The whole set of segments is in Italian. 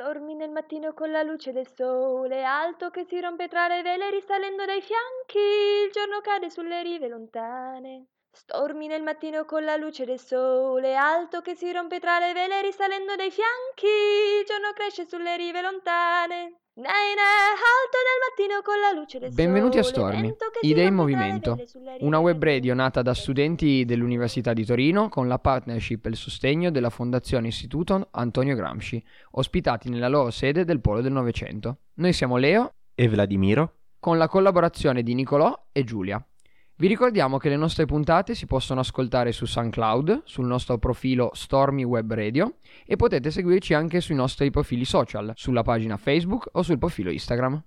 Dormi nel mattino con la luce del sole alto che si rompe tra le vele risalendo dai fianchi, il giorno cade sulle rive lontane. Stormi nel mattino con la luce del sole alto che si rompe tra le vele risalendo dai fianchi, il giorno cresce sulle rive lontane. Naina, alto nel mattino con la luce del Benvenuti a Stormi, Idee in Movimento, una web radio nata da studenti dell'Università di Torino con la partnership e il sostegno della Fondazione Istituto Antonio Gramsci, ospitati nella loro sede del Polo del Novecento. Noi siamo Leo, e Vladimiro. con la collaborazione di Nicolò e Giulia. Vi ricordiamo che le nostre puntate si possono ascoltare su SoundCloud, sul nostro profilo Stormy Web Radio e potete seguirci anche sui nostri profili social, sulla pagina Facebook o sul profilo Instagram.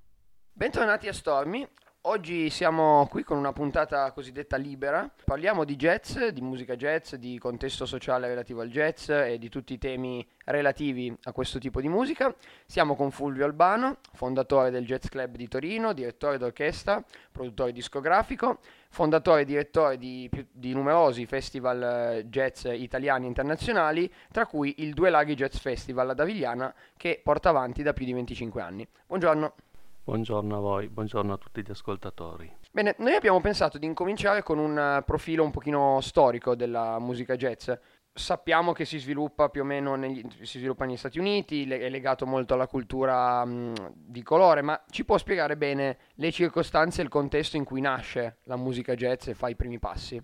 Bentornati a Stormy. Oggi siamo qui con una puntata cosiddetta libera. Parliamo di jazz, di musica jazz, di contesto sociale relativo al jazz e di tutti i temi relativi a questo tipo di musica. Siamo con Fulvio Albano, fondatore del Jazz Club di Torino, direttore d'orchestra, produttore discografico, fondatore e direttore di, di numerosi festival eh, jazz italiani e internazionali, tra cui il Due Laghi Jazz Festival ad Avigliana che porta avanti da più di 25 anni. Buongiorno. Buongiorno a voi, buongiorno a tutti gli ascoltatori. Bene, noi abbiamo pensato di incominciare con un profilo un pochino storico della musica jazz. Sappiamo che si sviluppa più o meno negli, sviluppa negli Stati Uniti, è legato molto alla cultura mh, di colore, ma ci può spiegare bene le circostanze e il contesto in cui nasce la musica jazz e fa i primi passi?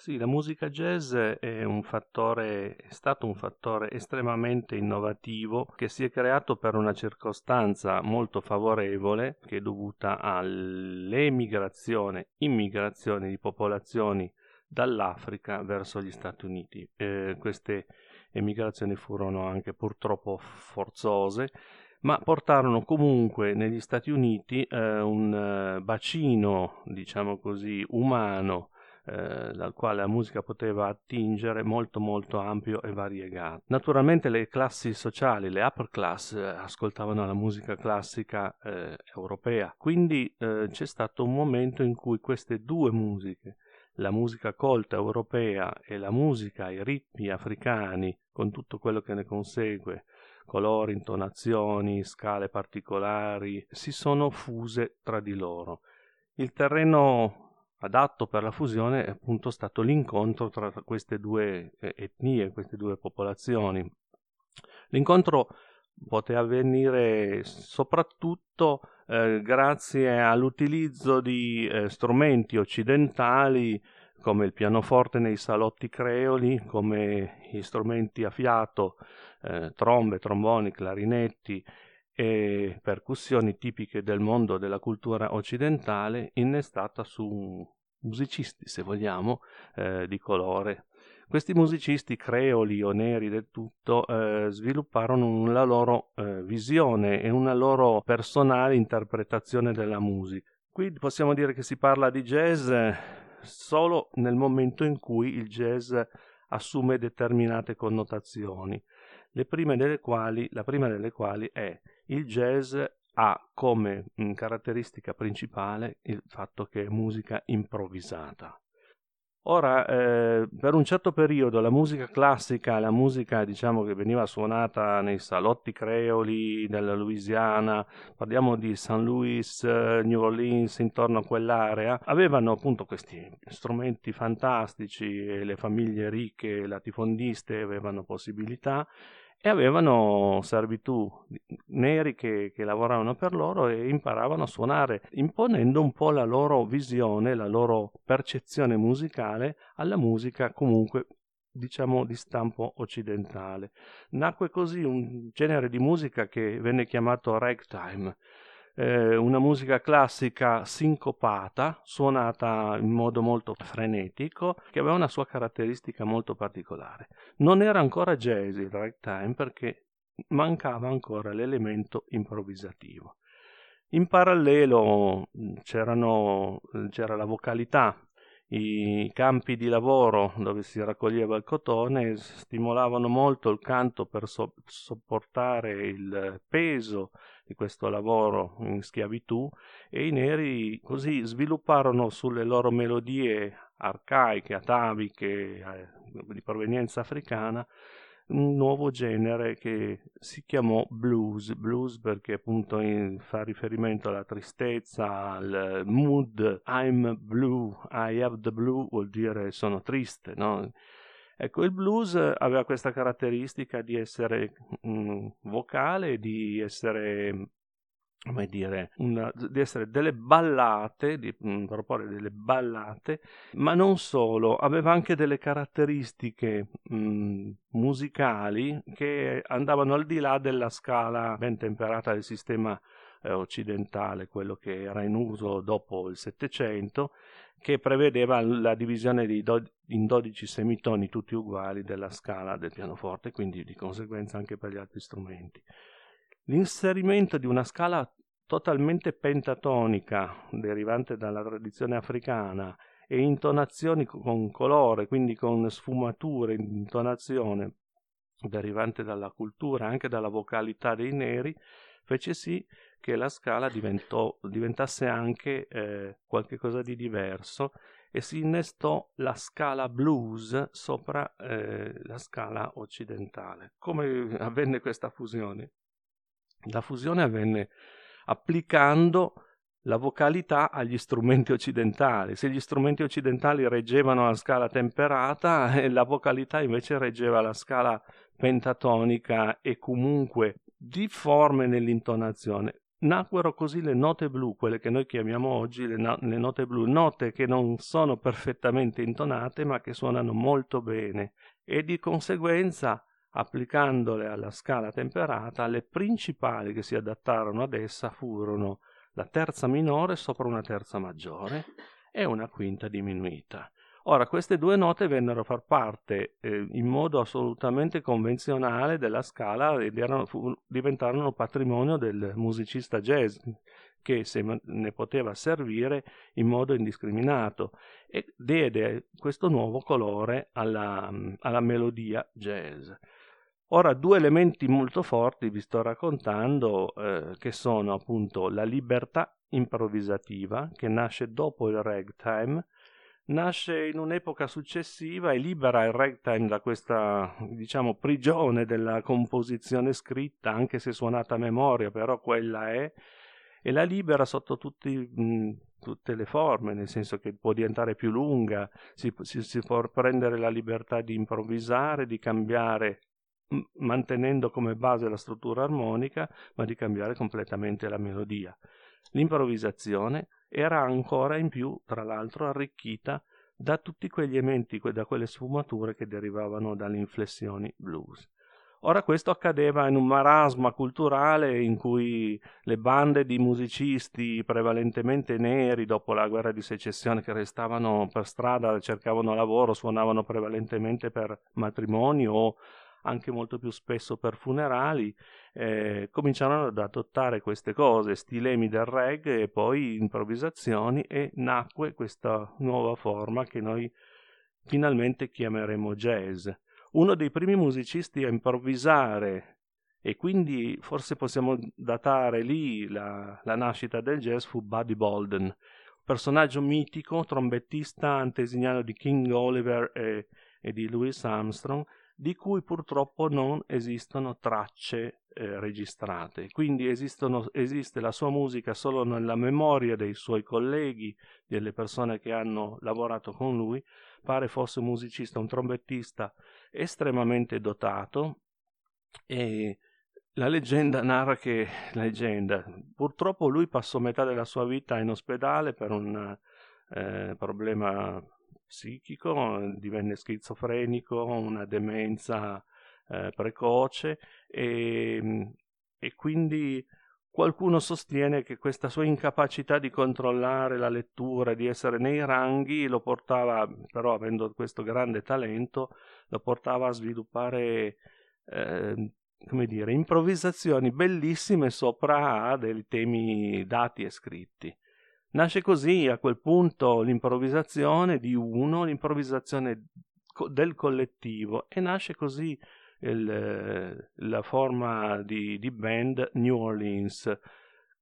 Sì, la musica jazz è un fattore, è stato un fattore estremamente innovativo che si è creato per una circostanza molto favorevole che è dovuta all'emigrazione, immigrazione di popolazioni dall'Africa verso gli Stati Uniti. Eh, queste emigrazioni furono anche purtroppo forzose, ma portarono comunque negli Stati Uniti eh, un eh, bacino, diciamo così, umano eh, dal quale la musica poteva attingere molto molto ampio e variegato. Naturalmente le classi sociali, le upper class, eh, ascoltavano la musica classica eh, europea, quindi eh, c'è stato un momento in cui queste due musiche, la musica colta europea e la musica ai ritmi africani, con tutto quello che ne consegue, colori, intonazioni, scale particolari, si sono fuse tra di loro. Il terreno adatto per la fusione è appunto stato l'incontro tra queste due eh, etnie, queste due popolazioni. L'incontro poté avvenire soprattutto eh, grazie all'utilizzo di eh, strumenti occidentali come il pianoforte nei salotti creoli, come gli strumenti a fiato, eh, trombe, tromboni, clarinetti e percussioni tipiche del mondo della cultura occidentale innestata su musicisti, se vogliamo, eh, di colore. Questi musicisti creoli o neri del tutto eh, svilupparono la loro eh, visione e una loro personale interpretazione della musica. Qui possiamo dire che si parla di jazz solo nel momento in cui il jazz assume determinate connotazioni, le prime delle quali, la prima delle quali è il jazz ha come caratteristica principale il fatto che è musica improvvisata. Ora, eh, per un certo periodo la musica classica, la musica diciamo che veniva suonata nei salotti creoli della Louisiana, parliamo di St. Louis, eh, New Orleans, intorno a quell'area, avevano appunto questi strumenti fantastici e le famiglie ricche, latifondiste avevano possibilità e avevano servitù neri che, che, lavoravano per loro e imparavano a suonare, imponendo un po' la loro visione, la loro percezione musicale alla musica comunque diciamo di stampo occidentale. Nacque così un genere di musica che venne chiamato ragtime, eh, una musica classica sincopata, suonata in modo molto frenetico, che aveva una sua caratteristica molto particolare. Non era ancora jazz il ragtime perché mancava ancora l'elemento improvvisativo. In parallelo c'era la vocalità, i campi di lavoro dove si raccoglieva il cotone stimolavano molto il canto per so- sopportare il peso di questo lavoro in schiavitù e i neri così svilupparono sulle loro melodie arcaiche, ataviche, eh, di provenienza africana, un nuovo genere che si chiamò blues, blues perché appunto in, fa riferimento alla tristezza, al mood, I'm blue, I have the blue vuol dire sono triste, no? Ecco, il blues aveva questa caratteristica di essere mh, mm, vocale, di essere come dire, una, di essere delle ballate, di mh, mm, proporre delle ballate, ma non solo, aveva anche delle caratteristiche mh, mm, musicali che andavano al di là della scala ben temperata del sistema eh, occidentale, quello che era in uso dopo il Settecento, che prevedeva la divisione do- in 12 semitoni tutti uguali della scala del pianoforte, quindi di conseguenza anche per gli altri strumenti. L'inserimento di una scala totalmente pentatonica, derivante dalla tradizione africana, e intonazioni con colore, quindi con sfumature, intonazione, derivante dalla cultura, anche dalla vocalità dei neri, fece sì che la scala diventò, diventasse anche eh, qualcosa di diverso e si innestò la scala blues sopra eh, la scala occidentale. Come avvenne questa fusione? La fusione avvenne applicando la vocalità agli strumenti occidentali. Se gli strumenti occidentali reggevano la scala temperata, la vocalità invece reggeva la scala pentatonica e comunque difforme nell'intonazione. Nacquero così le note blu, quelle che noi chiamiamo oggi le, no- le note blu, note che non sono perfettamente intonate ma che suonano molto bene e di conseguenza applicandole alla scala temperata, le principali che si adattarono ad essa furono la terza minore sopra una terza maggiore e una quinta diminuita. Ora, queste due note vennero a far parte eh, in modo assolutamente convenzionale della scala ed erano, fu, diventarono patrimonio del musicista jazz che se ne poteva servire in modo indiscriminato e diede questo nuovo colore alla, alla melodia jazz. Ora, due elementi molto forti vi sto raccontando, eh, che sono appunto la libertà improvvisativa, che nasce dopo il ragtime, nasce in un'epoca successiva e libera il ragtime da questa, diciamo, prigione della composizione scritta, anche se suonata a memoria, però quella è, e la libera sotto tutti, mh, tutte le forme, nel senso che può diventare più lunga, si, si, si può prendere la libertà di improvvisare, di cambiare mantenendo come base la struttura armonica, ma di cambiare completamente la melodia. L'improvvisazione era ancora in più, tra l'altro, arricchita da tutti quegli elementi, da quelle sfumature che derivavano dalle inflessioni blues. Ora questo accadeva in un marasma culturale in cui le bande di musicisti prevalentemente neri dopo la guerra di secessione che restavano per strada, cercavano lavoro, suonavano prevalentemente per matrimoni o anche molto più spesso per funerali, eh, cominciarono ad adottare queste cose, stilemi del reggae e poi improvvisazioni e nacque questa nuova forma che noi finalmente chiameremo jazz. Uno dei primi musicisti a improvvisare e quindi forse possiamo datare lì la, la nascita del jazz fu Buddy Bolden, personaggio mitico, trombettista antesignano di King Oliver e, e di Louis Armstrong, di cui purtroppo non esistono tracce eh, registrate. Quindi esistono, esiste la sua musica solo nella memoria dei suoi colleghi, delle persone che hanno lavorato con lui. Pare fosse un musicista, un trombettista estremamente dotato e la leggenda narra che leggenda, purtroppo lui passò metà della sua vita in ospedale per un eh, problema psichico, divenne schizofrenico, una demenza eh, precoce e, e quindi qualcuno sostiene che questa sua incapacità di controllare la lettura, di essere nei ranghi, lo portava, però avendo questo grande talento, lo portava a sviluppare, eh, come dire, improvvisazioni bellissime sopra dei temi dati e scritti. Nasce così a quel punto l'improvvisazione di uno, l'improvvisazione del collettivo e nasce così il, la forma di, di, band New Orleans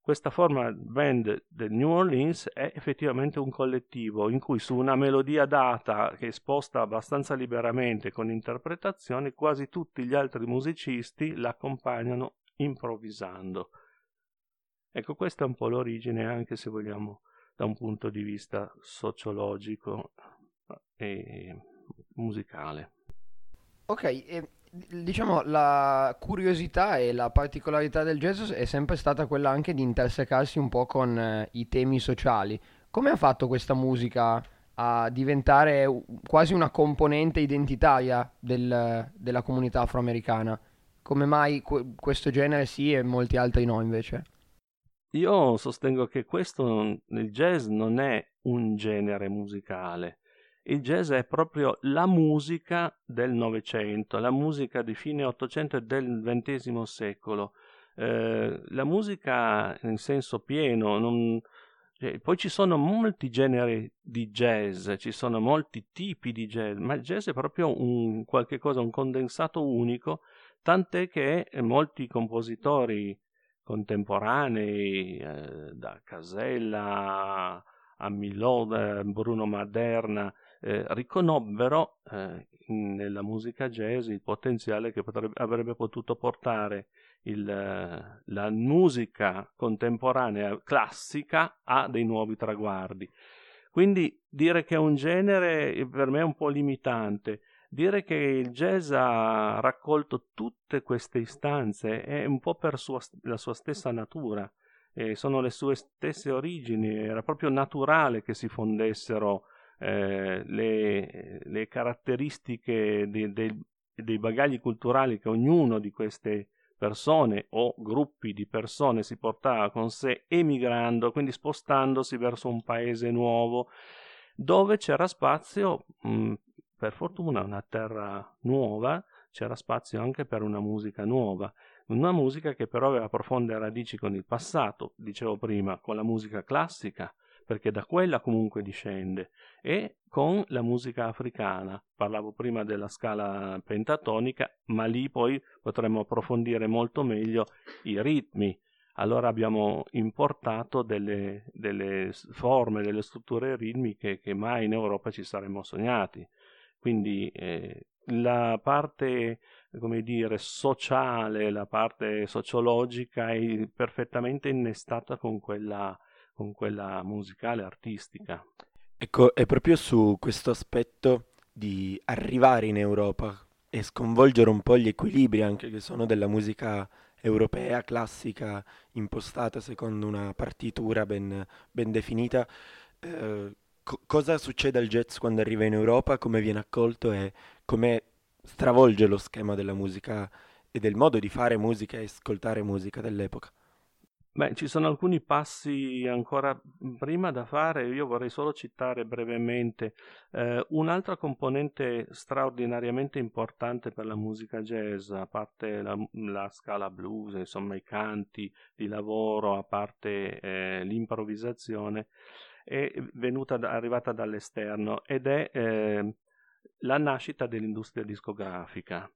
questa forma band del New Orleans è effettivamente un collettivo in cui su una melodia data che è esposta abbastanza liberamente con interpretazioni, quasi tutti gli altri musicisti l'accompagnano improvvisando. Ecco, questa è un po' l'origine, anche se vogliamo, da un punto di vista sociologico e musicale. Ok, e diciamo la curiosità e la particolarità del jazz è sempre stata quella anche di intersecarsi un po' con eh, i temi sociali. Come ha fatto questa musica a diventare quasi una componente identitaria del, della comunità afroamericana? Come mai que- questo genere sì e molti altri no invece? Io sostengo che questo, il jazz non è un genere musicale, il jazz è proprio la musica del Novecento, la musica di fine Ottocento e del XX secolo. Eh, la musica in senso pieno, non... eh, poi ci sono molti generi di jazz, ci sono molti tipi di jazz, ma il jazz è proprio un qualche cosa, un condensato unico, tant'è che molti compositori contemporanei, eh, da Casella a Milot, eh, Bruno Maderna, eh, riconobbero eh, nella musica jazz il potenziale che potrebbe, avrebbe potuto portare il, la musica contemporanea classica a dei nuovi traguardi. Quindi dire che è un genere per me è un po' limitante. Dire che il jazz ha raccolto tutte queste istanze è un po' per sua, la sua stessa natura, eh, sono le sue stesse origini, era proprio naturale che si fondessero eh, le, le, caratteristiche de, de, dei bagagli culturali che ognuno di queste persone o gruppi di persone si portava con sé emigrando, quindi spostandosi verso un paese nuovo dove c'era spazio, mh, per fortuna una terra nuova, c'era spazio anche per una musica nuova, una musica che però aveva profonde radici con il passato, dicevo prima, con la musica classica, perché da quella comunque discende, e con la musica africana. Parlavo prima della scala pentatonica, ma lì poi potremmo approfondire molto meglio i ritmi. Allora abbiamo importato delle, delle forme, delle strutture ritmiche che mai in Europa ci saremmo sognati. Quindi eh, la parte come dire, sociale, la parte sociologica è perfettamente innestata con quella con quella musicale artistica. Ecco, è proprio su questo aspetto di arrivare in Europa e sconvolgere un po' gli equilibri anche che sono della musica europea classica impostata secondo una partitura ben, ben definita. Eh, co- cosa succede al jazz quando arriva in Europa, come viene accolto e come stravolge lo schema della musica e del modo di fare musica e ascoltare musica dell'epoca? Beh, ci sono alcuni passi ancora prima da fare, io vorrei solo citare brevemente eh, un'altra componente straordinariamente importante per la musica jazz, a parte la, la scala blues, insomma i canti di lavoro, a parte eh, l'improvvisazione, è venuta, arrivata dall'esterno ed è eh, la nascita dell'industria discografica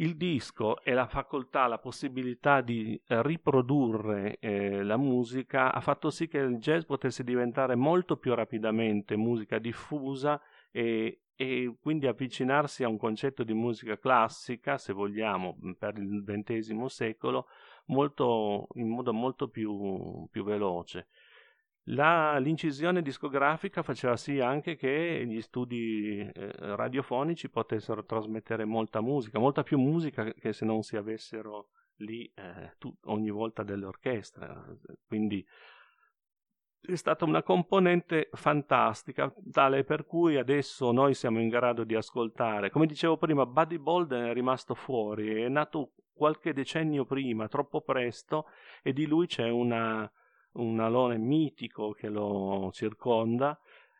il disco e la facoltà, la possibilità di riprodurre eh, la musica ha fatto sì che il jazz potesse diventare molto più rapidamente musica diffusa e, e quindi avvicinarsi a un concetto di musica classica, se vogliamo, per il XX secolo, molto, in modo molto più, più veloce. La, l'incisione discografica faceva sì anche che gli studi eh, radiofonici potessero trasmettere molta musica, molta più musica che se non si avessero lì eh, tu, ogni volta delle orchestre. Quindi è stata una componente fantastica, tale per cui adesso noi siamo in grado di ascoltare. Come dicevo prima, Buddy Bolden è rimasto fuori, è nato qualche decennio prima, troppo presto, e di lui c'è una un alone mitico che lo circonda,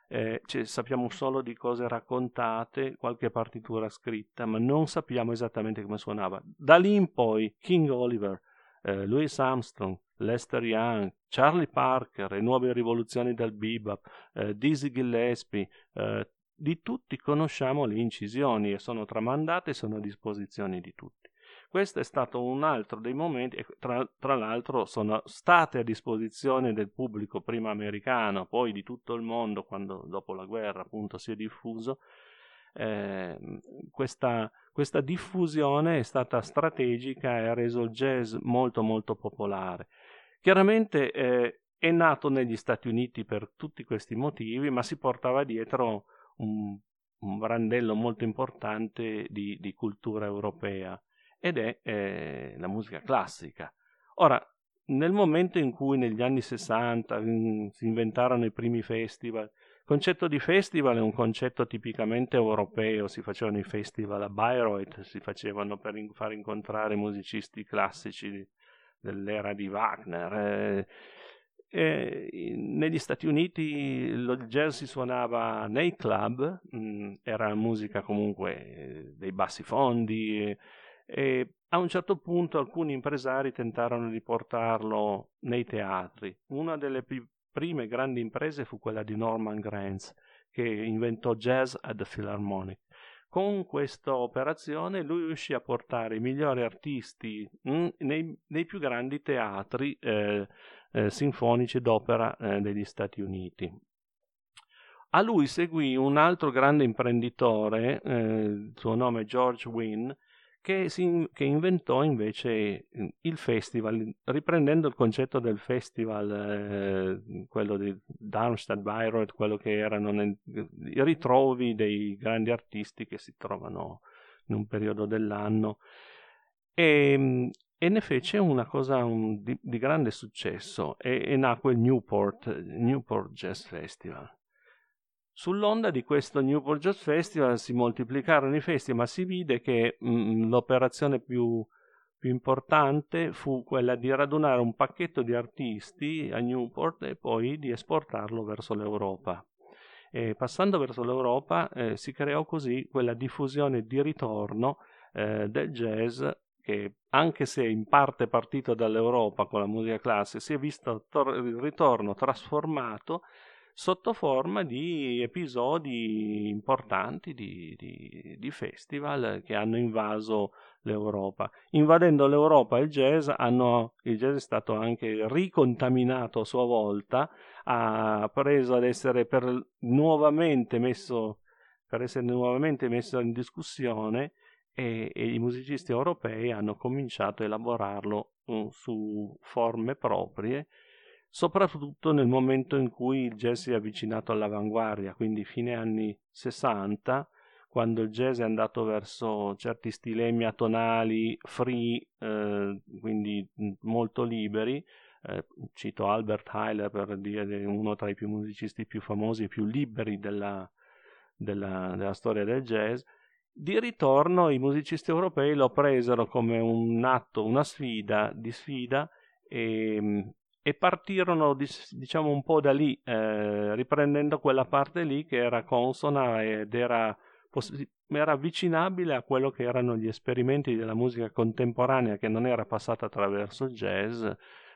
eh, cioè, sappiamo solo di cose raccontate, qualche partitura scritta, ma non sappiamo esattamente come suonava. Da lì in poi King Oliver, eh, Louis Armstrong, Lester Young, Charlie Parker, le nuove rivoluzioni del bebop, eh, Dizzy Gillespie, eh, di tutti conosciamo le incisioni e sono tramandate e sono a disposizione di tutti. Questo è stato un altro dei momenti, tra, tra l'altro sono state a disposizione del pubblico prima americano, poi di tutto il mondo, quando dopo la guerra appunto si è diffuso, eh, questa, questa, diffusione è stata strategica e ha reso il jazz molto molto popolare. Chiaramente eh, è nato negli Stati Uniti per tutti questi motivi, ma si portava dietro un, un brandello molto importante di, di cultura europea ed è eh, la musica classica. Ora, nel momento in cui negli anni 60 in, si inventarono i primi festival, il concetto di festival è un concetto tipicamente europeo, si facevano i festival a Bayreuth, si facevano per in, far incontrare musicisti classici dell'era di Wagner. Eh, eh, negli Stati Uniti lo jazz si suonava nei club, mh, mm, era musica comunque eh, dei bassi fondi, e a un certo punto alcuni impresari tentarono di portarlo nei teatri. Una delle più prime grandi imprese fu quella di Norman Granz, che inventò jazz at the Philharmonic. Con questa operazione lui riuscì a portare i migliori artisti mh, mm, nei, nei, più grandi teatri eh, eh, sinfonici d'opera eh, degli Stati Uniti. A lui seguì un altro grande imprenditore, eh, il suo nome è George Wynne, che, si, che, inventò invece il festival, riprendendo il concetto del festival, eh, quello di Darmstadt, Bayreuth, quello che erano nel, i ritrovi dei grandi artisti che si trovano in un periodo dell'anno. E, e ne fece una cosa un, di, di, grande successo e, e nacque il Newport, Newport Jazz Festival. Sull'onda di questo Newport Jazz Festival si moltiplicarono i festival, ma si vide che mh, mm, l'operazione più, più, importante fu quella di radunare un pacchetto di artisti a Newport e poi di esportarlo verso l'Europa. E passando verso l'Europa eh, si creò così quella diffusione di ritorno eh, del jazz che anche se in parte partito dall'Europa con la musica classica si è visto tor- ritorno trasformato sotto forma di episodi importanti di, di, di, festival che hanno invaso l'Europa. Invadendo l'Europa il jazz, hanno, il jazz è stato anche ricontaminato a sua volta, ha preso ad essere per nuovamente messo, per essere nuovamente messo in discussione e, e i musicisti europei hanno cominciato a elaborarlo uh, su forme proprie soprattutto nel momento in cui il jazz si è avvicinato all'avanguardia, quindi fine anni 60, quando il jazz è andato verso certi stilemi atonali free, eh, quindi molto liberi. Eh, cito Albert Heiler per dire uno tra i più musicisti più famosi e più liberi della, della, della storia del jazz. Di ritorno i musicisti europei lo presero come un atto, una sfida di sfida e, e partirono diciamo un po' da lì, eh, riprendendo quella parte lì che era consona ed era, era, avvicinabile a quello che erano gli esperimenti della musica contemporanea che non era passata attraverso il jazz,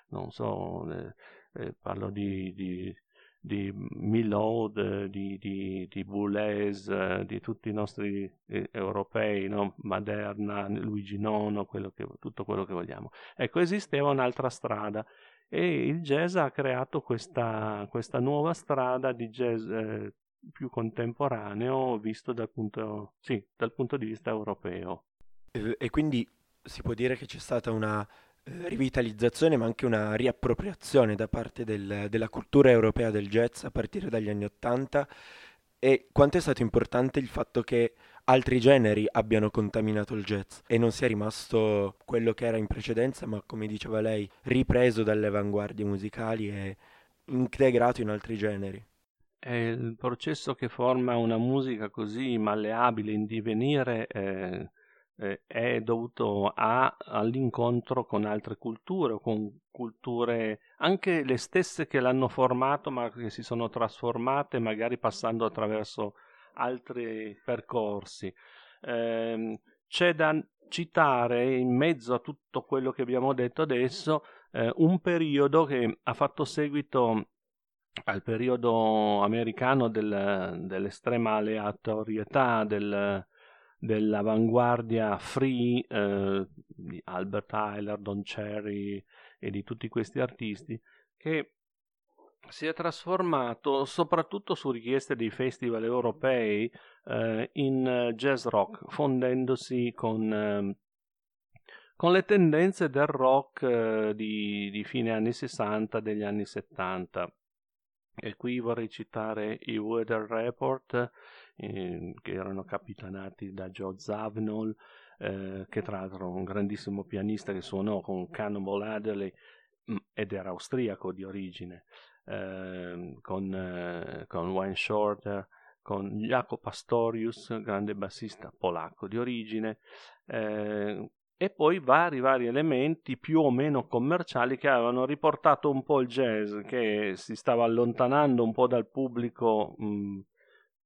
non so, eh, eh, parlo di, di, di Milhaud, di, di, di Boulez, di tutti i nostri eh, europei, no? Maderna, Luigi Nono, quello che, tutto quello che vogliamo. Ecco, esisteva un'altra strada e il jazz ha creato questa, questa nuova strada di jazz eh, più contemporaneo visto dal punto, sì, dal punto, di vista europeo. E, quindi si può dire che c'è stata una eh, rivitalizzazione ma anche una riappropriazione da parte del, della cultura europea del jazz a partire dagli anni Ottanta e quanto è stato importante il fatto che altri generi abbiano contaminato il jazz e non sia rimasto quello che era in precedenza, ma come diceva lei, ripreso dalle avanguardie musicali e integrato in altri generi. È il processo che forma una musica così malleabile in divenire eh, eh, è dovuto a, all'incontro con altre culture, con culture anche le stesse che l'hanno formato ma che si sono trasformate magari passando attraverso altri percorsi. Eh, c'è da citare in mezzo a tutto quello che abbiamo detto adesso eh, un periodo che ha fatto seguito al periodo americano del, dell'estrema aleatorietà del, dell'avanguardia free eh, di Albert Tyler, Don Cherry e di tutti questi artisti che si è trasformato soprattutto su richieste dei festival europei eh, in jazz rock, fondendosi con, eh, con le tendenze del rock eh, di, di, fine anni 60, degli anni 70. E qui vorrei citare i Weather Report, eh, che erano capitanati da Joe Zavnol, eh, che tra l'altro è un grandissimo pianista che suonò con Cannonball Adderley mm, ed era austriaco di origine, eh, con, eh, con Wayne Shorter, con Jaco Pastorius, grande bassista polacco di origine, eh, e poi vari vari elementi più o meno commerciali che avevano riportato un po' il jazz che si stava allontanando un po' dal pubblico mh,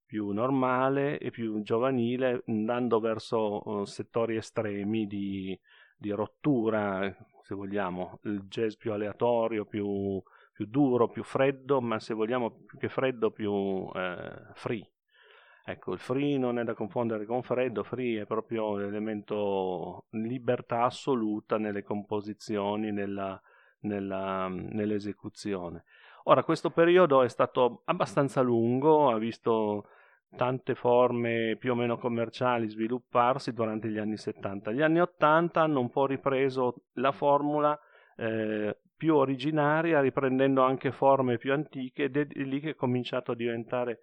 più normale e più giovanile andando verso uh, settori estremi di, di, rottura se vogliamo il jazz più aleatorio più, più, duro più freddo ma se vogliamo più che freddo più eh, free Ecco, il free non è da confondere con freddo, free è proprio l'elemento libertà assoluta nelle composizioni, nella, nella, nell'esecuzione. Ora, questo periodo è stato abbastanza lungo, ha visto tante forme più o meno commerciali svilupparsi durante gli anni 70. Gli anni 80 hanno un po' ripreso la formula eh, più originaria, riprendendo anche forme più antiche, ed è lì che è cominciato a diventare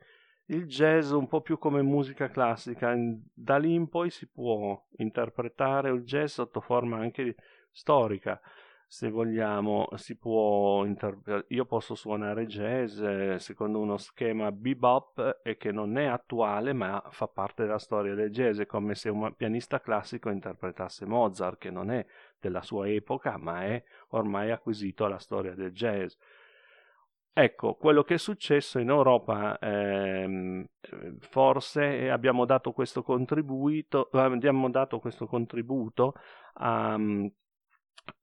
il jazz un po' più come musica classica, da lì in poi si può interpretare il jazz sotto forma anche storica, se vogliamo, si può interpretare. Io posso suonare jazz eh, secondo uno schema bebop e che non è attuale, ma fa parte della storia del jazz, è come se un pianista classico interpretasse Mozart, che non è della sua epoca, ma è ormai acquisito alla storia del jazz. Ecco, quello che è successo in Europa, ehm, forse abbiamo dato questo contributo, abbiamo dato questo contributo a,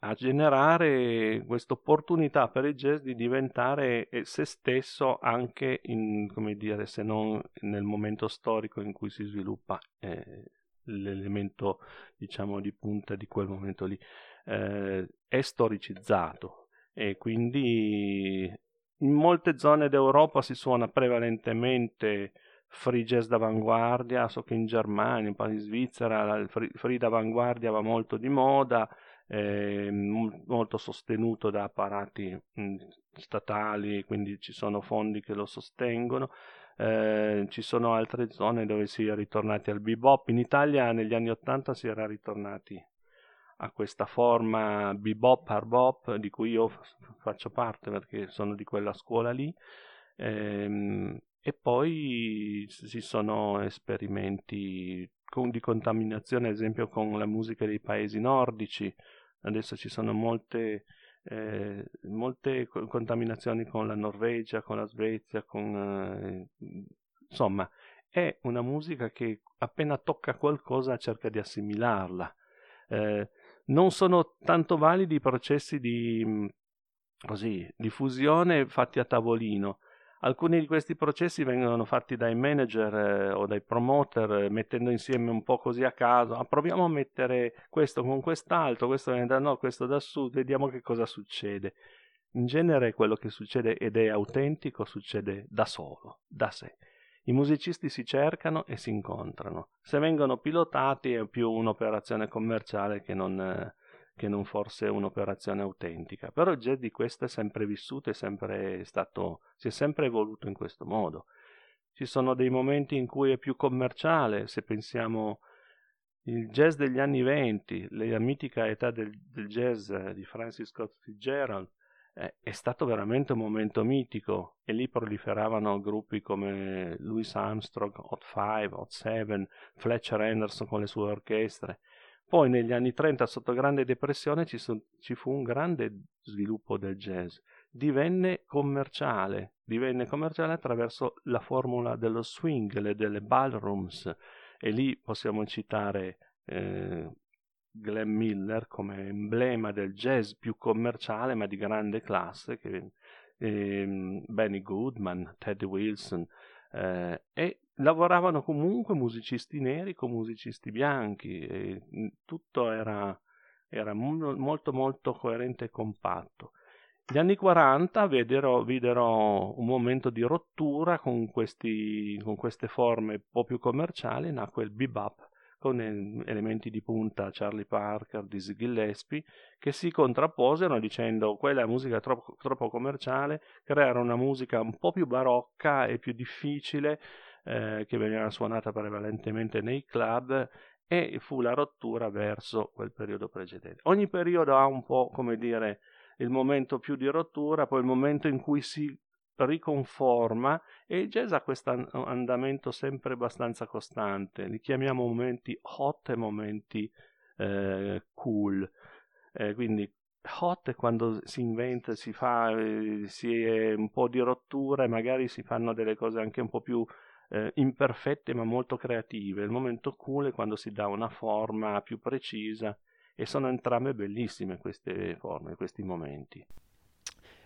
a generare questa opportunità per il jazz di diventare eh, se stesso anche in, come dire, se non nel momento storico in cui si sviluppa eh, l'elemento, diciamo, di punta di quel momento lì. Eh, è storicizzato e quindi in molte zone d'Europa si suona prevalentemente free jazz d'avanguardia, so che in Germania, in Svizzera il free, free d'avanguardia va molto di moda, eh, molto sostenuto da apparati mh, statali, quindi ci sono fondi che lo sostengono. Eh, ci sono altre zone dove si è ritornati al bebop. In Italia negli anni Ottanta si era ritornati a questa forma bebop, hard bop di cui io faccio parte perché sono di quella scuola lì ehm, e poi ci sono esperimenti con, di contaminazione ad esempio con la musica dei paesi nordici adesso ci sono molte eh, molte contaminazioni con la Norvegia, con la Svezia, con eh, insomma è una musica che appena tocca qualcosa cerca di assimilarla. Eh, non sono tanto validi i processi di, mm, così, di fusione fatti a tavolino. Alcuni di questi processi vengono fatti dai manager eh, o dai promoter eh, mettendo insieme un po' così a caso. Ah, proviamo a mettere questo con quest'altro, questo viene da nord, questo da sud, vediamo che cosa succede. In genere quello che succede ed è autentico succede da solo, da sé. I musicisti si cercano e si incontrano. Se vengono pilotati è più un'operazione commerciale che non, eh, che non forse un'operazione autentica. Però il jazz di questo è sempre vissuto, è sempre stato, si è sempre evoluto in questo modo. Ci sono dei momenti in cui è più commerciale, se pensiamo il jazz degli anni venti, la mitica età del, del jazz di Francis Scott Fitzgerald, eh, è stato veramente un momento mitico e lì proliferavano gruppi come Louis Armstrong, Hot 5, Hot 7, Fletcher Henderson con le sue orchestre. Poi negli anni 30 sotto grande depressione ci, so, ci fu un grande sviluppo del jazz. Divenne commerciale, divenne commerciale attraverso la formula dello swing, le, delle ballrooms e lì possiamo citare eh, Glenn Miller come emblema del jazz più commerciale ma di grande classe, che, ehm, Benny Goodman, Teddy Wilson, eh, e lavoravano comunque musicisti neri con musicisti bianchi e tutto era, era molto molto coerente e compatto. Gli anni 40 videro, videro un momento di rottura con, questi, con queste forme un po' più commerciali, nacque il bebop con elementi di punta Charlie Parker, Dizzy Gillespie, che si contrapposero dicendo quella è musica troppo, troppo commerciale, creare una musica un po' più barocca e più difficile, eh, che veniva suonata prevalentemente nei club e fu la rottura verso quel periodo precedente. Ogni periodo ha un po', come dire, il momento più di rottura, poi il momento in cui si riconforma e il jazz ha questo andamento sempre abbastanza costante, li chiamiamo momenti hot e momenti eh, cool, eh, quindi hot è quando si inventa, si fa eh, si è un po' di rottura e magari si fanno delle cose anche un po' più eh, imperfette ma molto creative, il momento cool è quando si dà una forma più precisa e sono entrambe bellissime queste forme, questi momenti.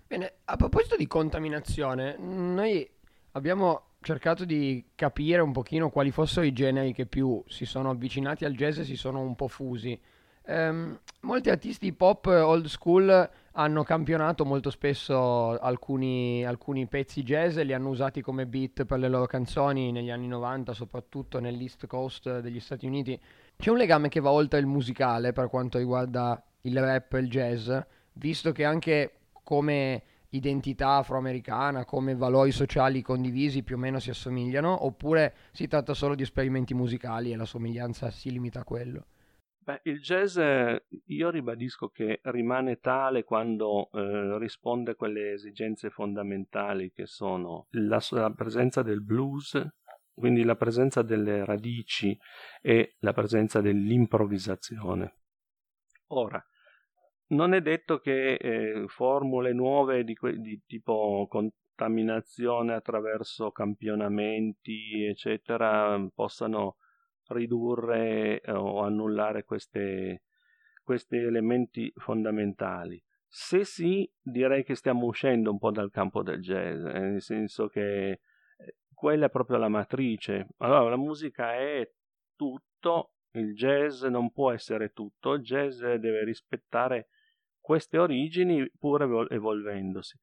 Bene, a proposito di contaminazione, noi abbiamo cercato di capire un pochino quali fossero i generi che più si sono avvicinati al jazz e si sono un po' fusi. Um, molti artisti pop old school hanno campionato molto spesso alcuni, alcuni, pezzi jazz e li hanno usati come beat per le loro canzoni negli anni 90, soprattutto nell'East Coast degli Stati Uniti. C'è un legame che va oltre il musicale per quanto riguarda il rap e il jazz, visto che anche come identità afroamericana, come valori sociali condivisi più o meno si assomigliano, oppure si tratta solo di esperimenti musicali e la somiglianza si limita a quello? Beh, il jazz io ribadisco che rimane tale quando eh, risponde a quelle esigenze fondamentali che sono la, la presenza del blues, quindi la presenza delle radici e la presenza dell'improvvisazione. Ora, non è detto che eh, formule nuove di, que- di, tipo contaminazione attraverso campionamenti, eccetera, possano ridurre eh, o annullare questi elementi fondamentali. Se sì, direi che stiamo uscendo un po' dal campo del jazz, eh, nel senso che eh, quella è proprio la matrice. Allora, la musica è tutto, il jazz non può essere tutto, il jazz deve rispettare queste origini pur evolvendosi.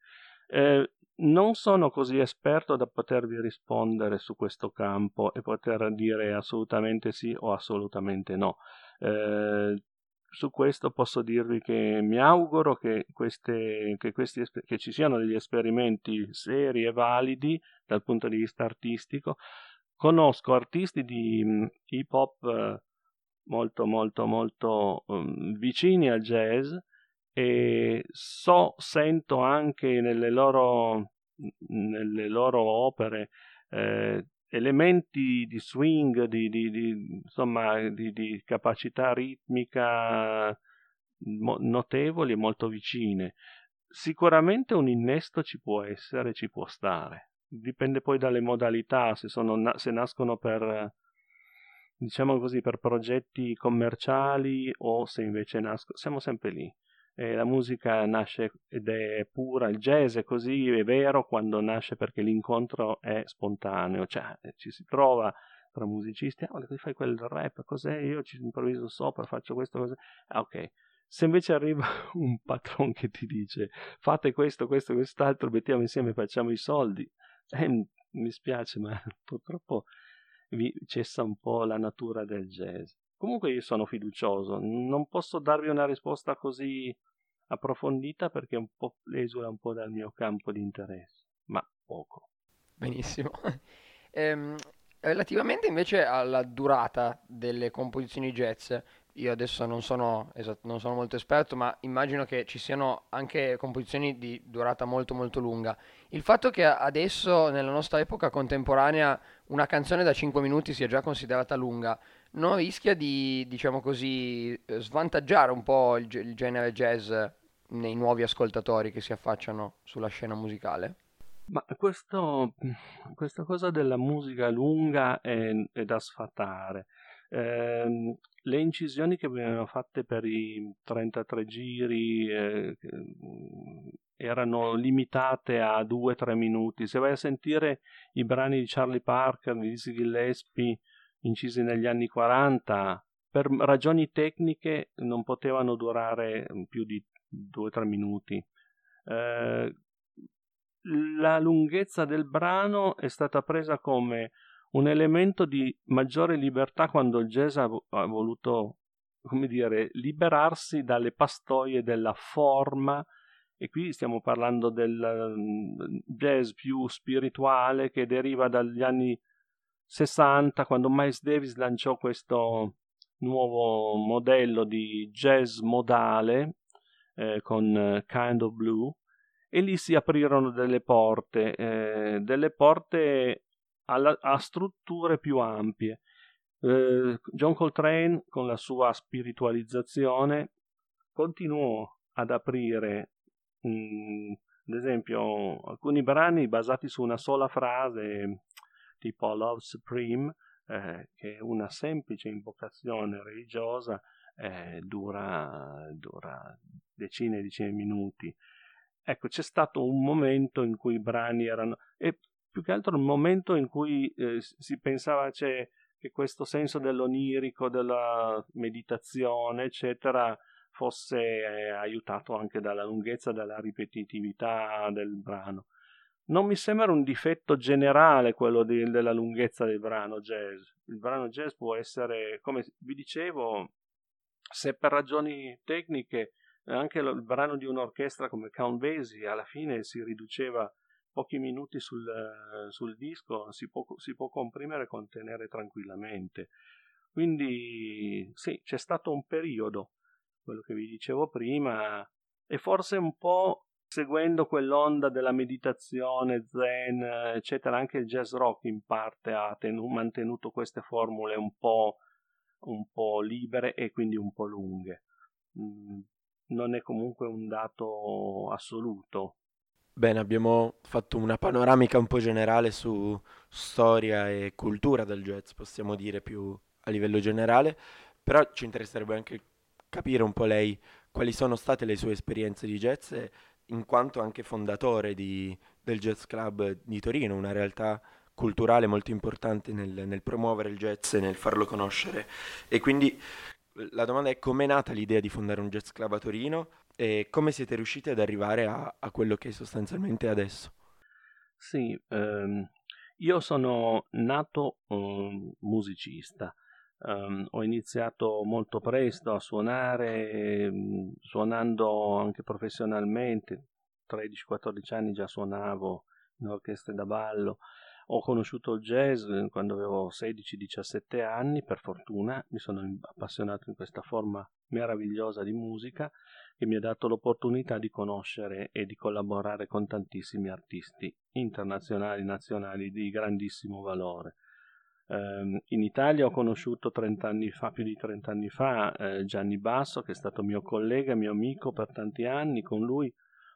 Eh, non sono così esperto da potervi rispondere su questo campo e poter dire assolutamente sì o assolutamente no. Eh, su questo posso dirvi che mi auguro che, queste, che, questi, che ci siano degli esperimenti seri e validi dal punto di vista artistico. Conosco artisti di mm, hip hop eh, molto molto molto um, vicini al jazz e so, sento anche nelle loro, nelle loro opere eh, elementi di swing, di, di, di insomma, di, di, capacità ritmica notevoli e molto vicine. Sicuramente un innesto ci può essere, ci può stare. Dipende poi dalle modalità, se, na- se nascono per, diciamo così, per progetti commerciali o se invece nascono, siamo sempre lì eh, la musica nasce ed è pura, il jazz è così, è vero quando nasce perché l'incontro è spontaneo, cioè eh, ci si trova tra musicisti, ah, oh, fai quel rap, cos'è? Io ci improvviso sopra, faccio questo, cos'è? Ah, ok. Se invece arriva un patron che ti dice fate questo, questo, quest'altro, mettiamo insieme, facciamo i soldi, eh, mi spiace, ma purtroppo vi cessa un po' la natura del jazz. Comunque io sono fiducioso, non posso darvi una risposta così approfondita perché un po' esula un po' dal mio campo di interesse, ma poco. Benissimo. ehm, relativamente invece alla durata delle composizioni jazz, io adesso non sono, esatto, non sono molto esperto, ma immagino che ci siano anche composizioni di durata molto molto lunga. Il fatto che adesso, nella nostra epoca contemporanea, una canzone da 5 minuti sia già considerata lunga, non rischia di, diciamo così, eh, svantaggiare un po' il, il genere jazz nei nuovi ascoltatori che si affacciano sulla scena musicale? Ma questo, questa cosa della musica lunga è, è da sfatare. Eh, le incisioni che venivano fatte per i 33 giri eh, erano limitate a 2-3 minuti. Se vai a sentire i brani di Charlie Parker, di Dizzy Gillespie, incisi negli anni 40, per ragioni tecniche non potevano durare più di 2-3 minuti. Eh, la lunghezza del brano è stata presa come un elemento di maggiore libertà quando il jazz ha, ha voluto, come dire, liberarsi dalle pastoie della forma. E qui stiamo parlando del mm, jazz più spirituale che deriva dagli anni 60 quando Miles Davis lanciò questo nuovo modello di jazz modale eh, con eh, Kind of Blue e lì si aprirono delle porte, eh, delle porte alla, a strutture più ampie. Eh, John Coltrane, con la sua spiritualizzazione, continuò ad aprire, mh, mm, ad esempio, alcuni brani basati su una sola frase, tipo Love Supreme, eh, che è una semplice invocazione religiosa, eh, dura, dura decine e decine di minuti. Ecco, c'è stato un momento in cui i brani erano... e più che altro il momento in cui eh, si pensava cioè, che questo senso dell'onirico, della meditazione, eccetera, fosse eh, aiutato anche dalla lunghezza, dalla ripetitività del brano. Non mi sembra un difetto generale quello di, della lunghezza del brano jazz. Il brano jazz può essere, come vi dicevo, se per ragioni tecniche anche il brano di un'orchestra come Count Basie alla fine si riduceva pochi minuti sul, sul disco, si può, si può comprimere e contenere tranquillamente. Quindi sì, c'è stato un periodo, quello che vi dicevo prima, e forse un po' seguendo quell'onda della meditazione, zen, eccetera, anche il jazz rock in parte ha tenu- mantenuto queste formule un po', un po' libere e quindi un po' lunghe. Mm, non è comunque un dato assoluto. Bene, abbiamo fatto una panoramica un po' generale su storia e cultura del jazz, possiamo dire più a livello generale, però ci interesserebbe anche capire un po' lei quali sono state le sue esperienze di jazz in quanto anche fondatore di, del Jazz Club di Torino, una realtà culturale molto importante nel, nel promuovere il jazz e nel farlo conoscere. E quindi la domanda è come è nata l'idea di fondare un jazz club a Torino e come siete riusciti ad arrivare a, a quello che sostanzialmente è adesso? Sì, ehm, io sono nato um, musicista. Um, ho iniziato molto presto a suonare, um, suonando anche professionalmente, 13-14 anni già suonavo in orchestre da ballo ho conosciuto il jazz quando avevo 16-17 anni, per fortuna, mi sono appassionato in questa forma meravigliosa di musica che mi ha dato l'opportunità di conoscere e di collaborare con tantissimi artisti internazionali, nazionali di grandissimo valore. Eh, in Italia ho conosciuto 30 anni fa, più di 30 anni fa, eh, Gianni Basso, che è stato mio collega, mio amico per tanti anni. Con lui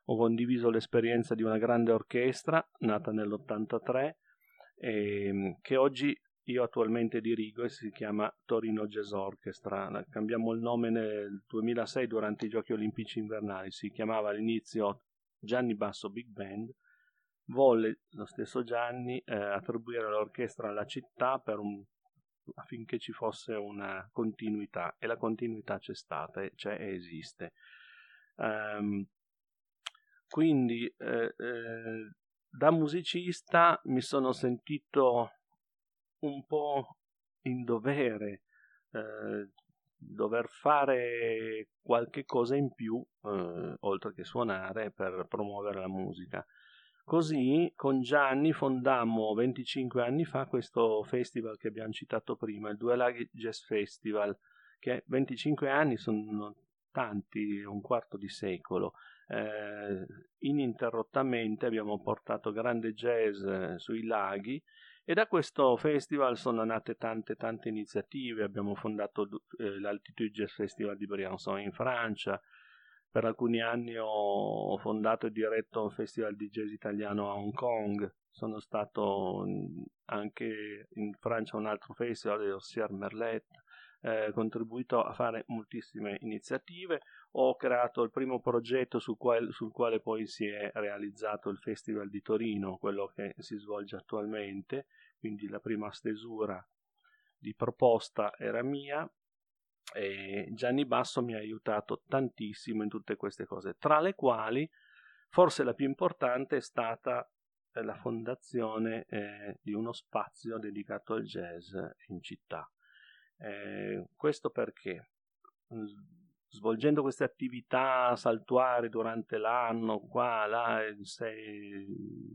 ho condiviso l'esperienza di una grande orchestra nata nell'83 ehm, che oggi io attualmente dirigo e si chiama Torino Jazz Orchestra. Cambiamo il nome nel 2006 durante i Giochi Olimpici Invernali, si chiamava all'inizio Gianni Basso Big Band. Volle lo stesso Gianni eh, attribuire l'orchestra alla città un, affinché ci fosse una continuità e la continuità c'è stata, c'è e esiste. Um, quindi eh, eh, da musicista mi sono sentito un po' in dovere eh, dover fare qualche cosa in più eh, oltre che suonare per promuovere la musica. Così con Gianni fondammo 25 anni fa questo festival che abbiamo citato prima il Due Laghi Jazz Festival che 25 anni sono tanti un quarto di secolo eh, ininterrottamente abbiamo portato grande jazz eh, sui laghi e da questo festival sono nate tante tante iniziative, abbiamo fondato eh, l'Altitude Jazz Festival di Briançon in Francia, per alcuni anni ho fondato e diretto un festival di jazz italiano a Hong Kong, sono stato anche in Francia a un altro festival, Ossier Merlet, eh, contribuito a fare moltissime iniziative, ho creato il primo progetto sul quale, sul quale poi si è realizzato il Festival di Torino, quello che si svolge attualmente, quindi la prima stesura di proposta era mia. E Gianni Basso mi ha aiutato tantissimo in tutte queste cose, tra le quali forse la più importante è stata eh, la fondazione eh, di uno spazio dedicato al jazz in città. Eh, questo perché svolgendo queste attività saltuari durante l'anno, qua, là, sei,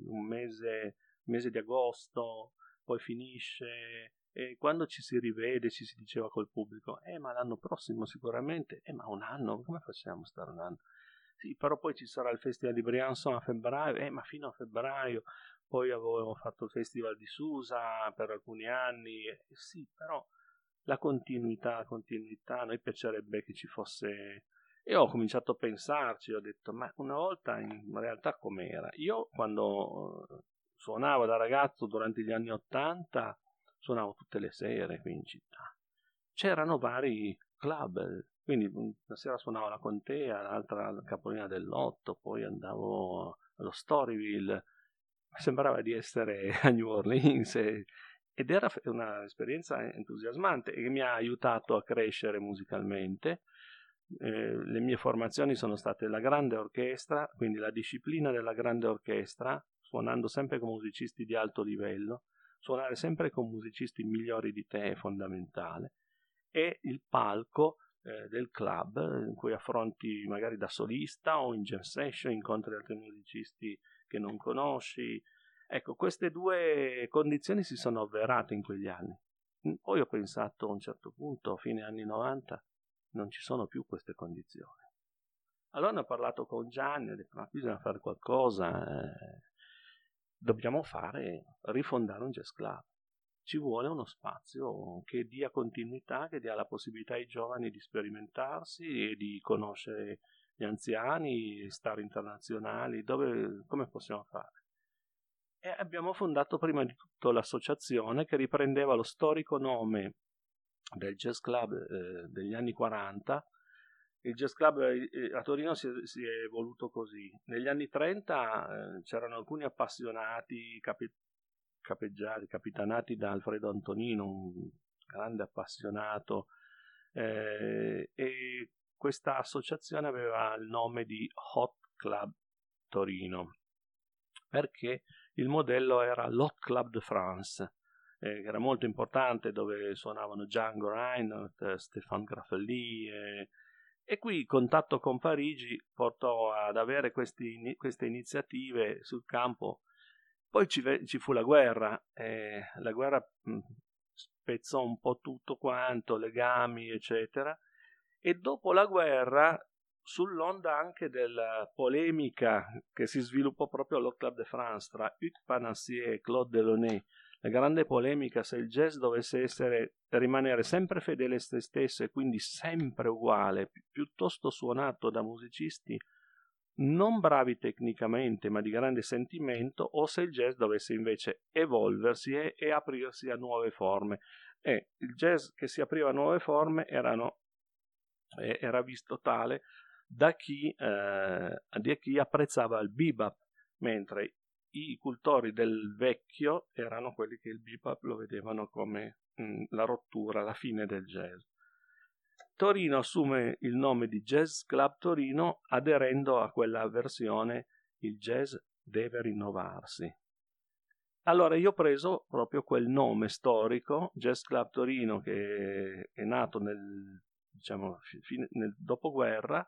un mese, mese di agosto, poi finisce, e quando ci si rivede ci si diceva col pubblico, eh ma l'anno prossimo sicuramente, eh ma un anno, come facciamo a stare un anno? Sì, però poi ci sarà il Festival di Briançon a febbraio, eh ma fino a febbraio, poi avevo fatto il Festival di Susa per alcuni anni, eh, sì, però la continuità, la continuità, a noi piacerebbe che ci fosse... E ho cominciato a pensarci, ho detto, ma una volta in realtà com'era? Io quando eh, suonavo da ragazzo durante gli anni Ottanta, suonavo tutte le sere qui in città. C'erano vari club, quindi una sera suonavo alla Contea, l'altra alla Capolina dell'Otto, poi andavo allo Storyville, sembrava di essere a New Orleans ed era un'esperienza entusiasmante e mi ha aiutato a crescere musicalmente. Eh, le mie formazioni sono state la grande orchestra, quindi la disciplina della grande orchestra, suonando sempre con musicisti di alto livello, suonare sempre con musicisti migliori di te è fondamentale, e il palco eh, del club in cui affronti magari da solista o in jam session, incontri altri musicisti che non conosci, Ecco, queste due condizioni si sono avverate in quegli anni. Mm, poi ho pensato a un certo punto, a fine anni 90, non ci sono più queste condizioni. Allora ne ho parlato con Gianni, ho detto, ma bisogna fare qualcosa, eh, dobbiamo fare, rifondare un jazz club. Ci vuole uno spazio che dia continuità, che dia la possibilità ai giovani di sperimentarsi e di conoscere gli anziani, stare internazionali, dove, come possiamo fare? E abbiamo fondato prima di tutto l'associazione che riprendeva lo storico nome del jazz club eh, degli anni 40. Il jazz club eh, a Torino si è, si è, evoluto così. Negli anni 30 eh, c'erano alcuni appassionati, capi, capeggiati, capitanati da Alfredo Antonino, un grande appassionato, eh, e questa associazione aveva il nome di Hot Club Torino perché il modello era l'Hot Club de France, eh, che era molto importante, dove suonavano Django Reinhardt, Stéphane Graffelli. Eh, e qui il contatto con Parigi portò ad avere questi, queste iniziative sul campo. Poi ci, ci fu la guerra, eh, la guerra spezzò un po' tutto quanto, legami, eccetera. E dopo la guerra sull'onda anche della polemica che si sviluppò proprio allo Club de France tra Hugues Panassier e Claude Delaunay, la grande polemica se il jazz dovesse essere, rimanere sempre fedele a se stesso e quindi sempre uguale, pi- piuttosto suonato da musicisti non bravi tecnicamente ma di grande sentimento, o se il jazz dovesse invece evolversi e, e aprirsi a nuove forme. E il jazz che si apriva a nuove forme erano, era visto tale da chi, eh, da chi apprezzava il bebop, mentre i cultori del vecchio erano quelli che il bebop lo vedevano come mh, mm, la rottura, la fine del jazz. Torino assume il nome di Jazz Club Torino aderendo a quella versione il jazz deve rinnovarsi. Allora io ho preso proprio quel nome storico, Jazz Club Torino, che è nato nel, diciamo, nel dopoguerra,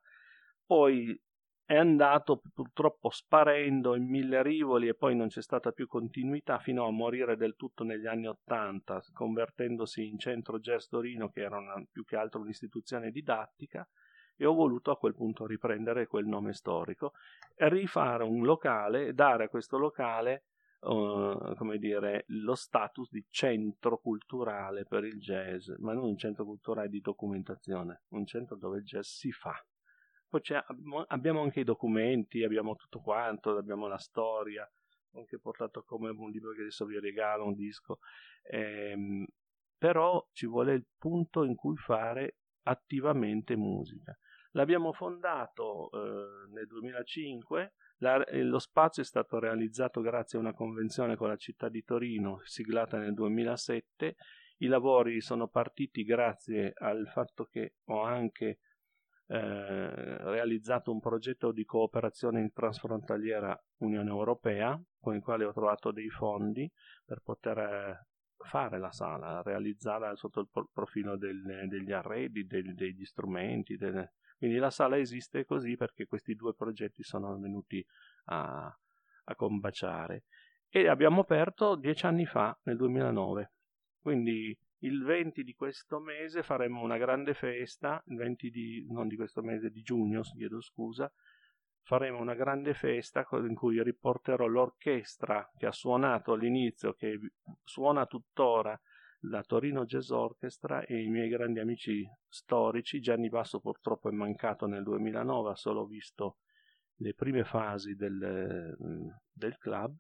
poi è andato purtroppo sparendo in mille rivoli e poi non c'è stata più continuità fino a morire del tutto negli anni Ottanta, convertendosi in centro jazz Torino, che era una, più che altro un'istituzione didattica, e ho voluto a quel punto riprendere quel nome storico e rifare un locale, dare a questo locale uh, come dire, lo status di centro culturale per il jazz, ma non un centro culturale di documentazione, un centro dove il jazz si fa. Poi abbiamo anche i documenti, abbiamo tutto quanto, abbiamo la storia, anche portato come un libro che adesso vi regalo, un disco. Ehm, però ci vuole il punto in cui fare attivamente musica. L'abbiamo fondato eh, nel 2005, la, eh, lo spazio è stato realizzato grazie a una convenzione con la città di Torino siglata nel 2007. I lavori sono partiti grazie al fatto che ho anche eh, realizzato un progetto di cooperazione transfrontaliera Unione Europea con il quale ho trovato dei fondi per poter eh, fare la sala, realizzarla sotto il profilo del, degli arredi, del, degli strumenti. Del... Quindi la sala esiste così perché questi due progetti sono venuti a, a combaciare. E abbiamo aperto dieci anni fa, nel 2009. Quindi il 20 di questo mese faremo una grande festa, il 20 di, non di questo mese, di giugno, chiedo scusa, faremo una grande festa in cui riporterò l'orchestra che ha suonato all'inizio, che suona tuttora la Torino Jazz Orchestra e i miei grandi amici storici. Gianni Basso purtroppo è mancato nel 2009, ha solo visto le prime fasi del, del club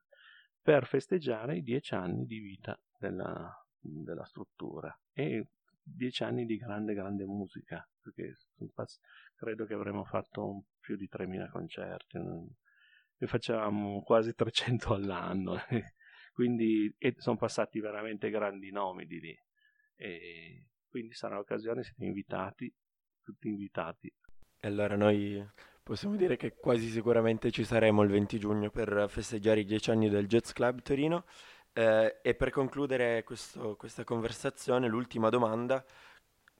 per festeggiare i dieci anni di vita della, della struttura. E dieci anni di grande grande musica perché credo che avremmo fatto più di 3.000 concerti ne facevamo quasi 300 all'anno quindi sono passati veramente grandi nomi di lì. E quindi sarà l'occasione siete invitati tutti invitati. E allora noi possiamo dire che quasi sicuramente ci saremo il 20 giugno per festeggiare i 10 anni del Jazz Club Torino eh, e per concludere questo, questa conversazione, l'ultima domanda,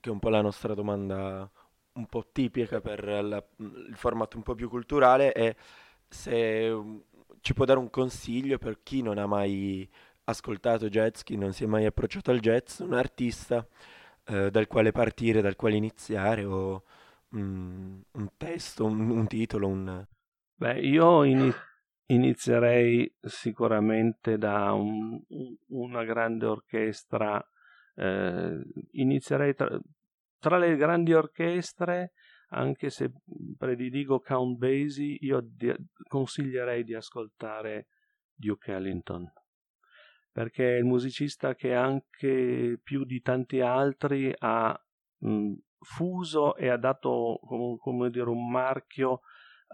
che è un po' la nostra domanda un po' tipica per la, il format un po' più culturale, è se mm, ci può dare un consiglio per chi non ha mai ascoltato jazz, chi non si è mai approcciato al jazz, un artista eh, dal quale partire, dal quale iniziare, o mm, un testo, un, un titolo, un... Beh, io inizio inizierei sicuramente da un, una grande orchestra, eh, inizierei tra, tra, le grandi orchestre, anche se prediligo Count Basie, io di, consiglierei di ascoltare Duke Ellington, perché è il musicista che anche più di tanti altri ha mh, fuso e ha dato come, come dire, un marchio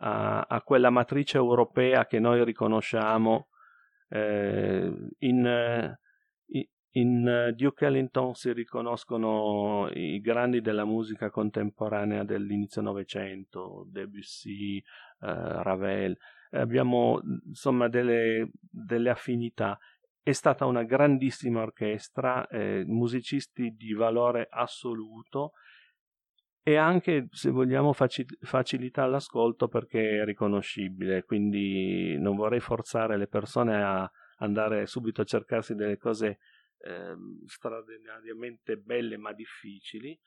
a, a quella matrice europea che noi riconosciamo eh, in, in Duke Ellington si riconoscono i grandi della musica contemporanea dell'inizio Novecento, Debussy, eh, Ravel, abbiamo insomma delle, delle, affinità. È stata una grandissima orchestra, eh, musicisti di valore assoluto e anche se vogliamo facilità all'ascolto perché è riconoscibile, quindi non vorrei forzare le persone a andare subito a cercarsi delle cose eh, straordinariamente belle ma difficili.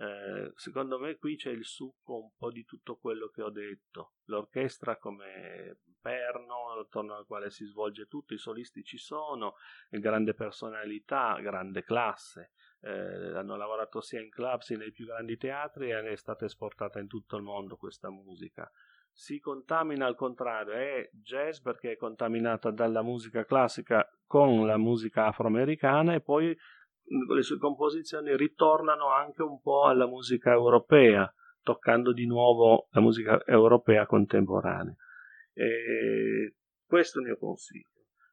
Eh, secondo me qui c'è il succo un po' di tutto quello che ho detto. L'orchestra come perno attorno al quale si svolge tutto, i solisti ci sono, grande personalità, grande classe eh, hanno lavorato sia in club sia nei più grandi teatri e è stata esportata in tutto il mondo questa musica. Si contamina al contrario, è jazz perché è contaminata dalla musica classica con la musica afroamericana e poi le sue composizioni ritornano anche un po' alla musica europea, toccando di nuovo la musica europea contemporanea. E questo è il mio consiglio.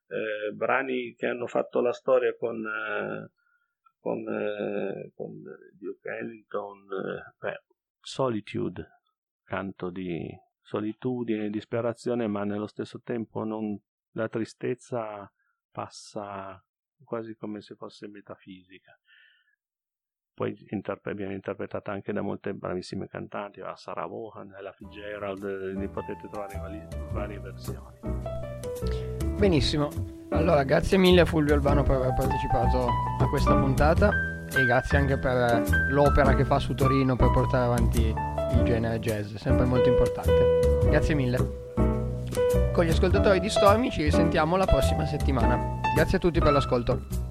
Eh, brani che hanno fatto la storia con eh, con, eh, con Duke Ellington, eh, beh, Solitude, canto di solitudine e disperazione, ma nello stesso tempo non, la tristezza passa quasi come se fosse metafisica. Poi interpre- viene interpretata anche da molte bravissime cantanti, la Sarah Vaughan, Ella Fitzgerald, ne potete trovare varie, varie versioni. Benissimo, allora, grazie mille a Fulvio Albano per aver partecipato a questa puntata e grazie anche per l'opera che fa su Torino per portare avanti il genere jazz, sempre molto importante. Grazie mille. Con gli ascoltatori di Stormy ci risentiamo la prossima settimana. Grazie a tutti per l'ascolto.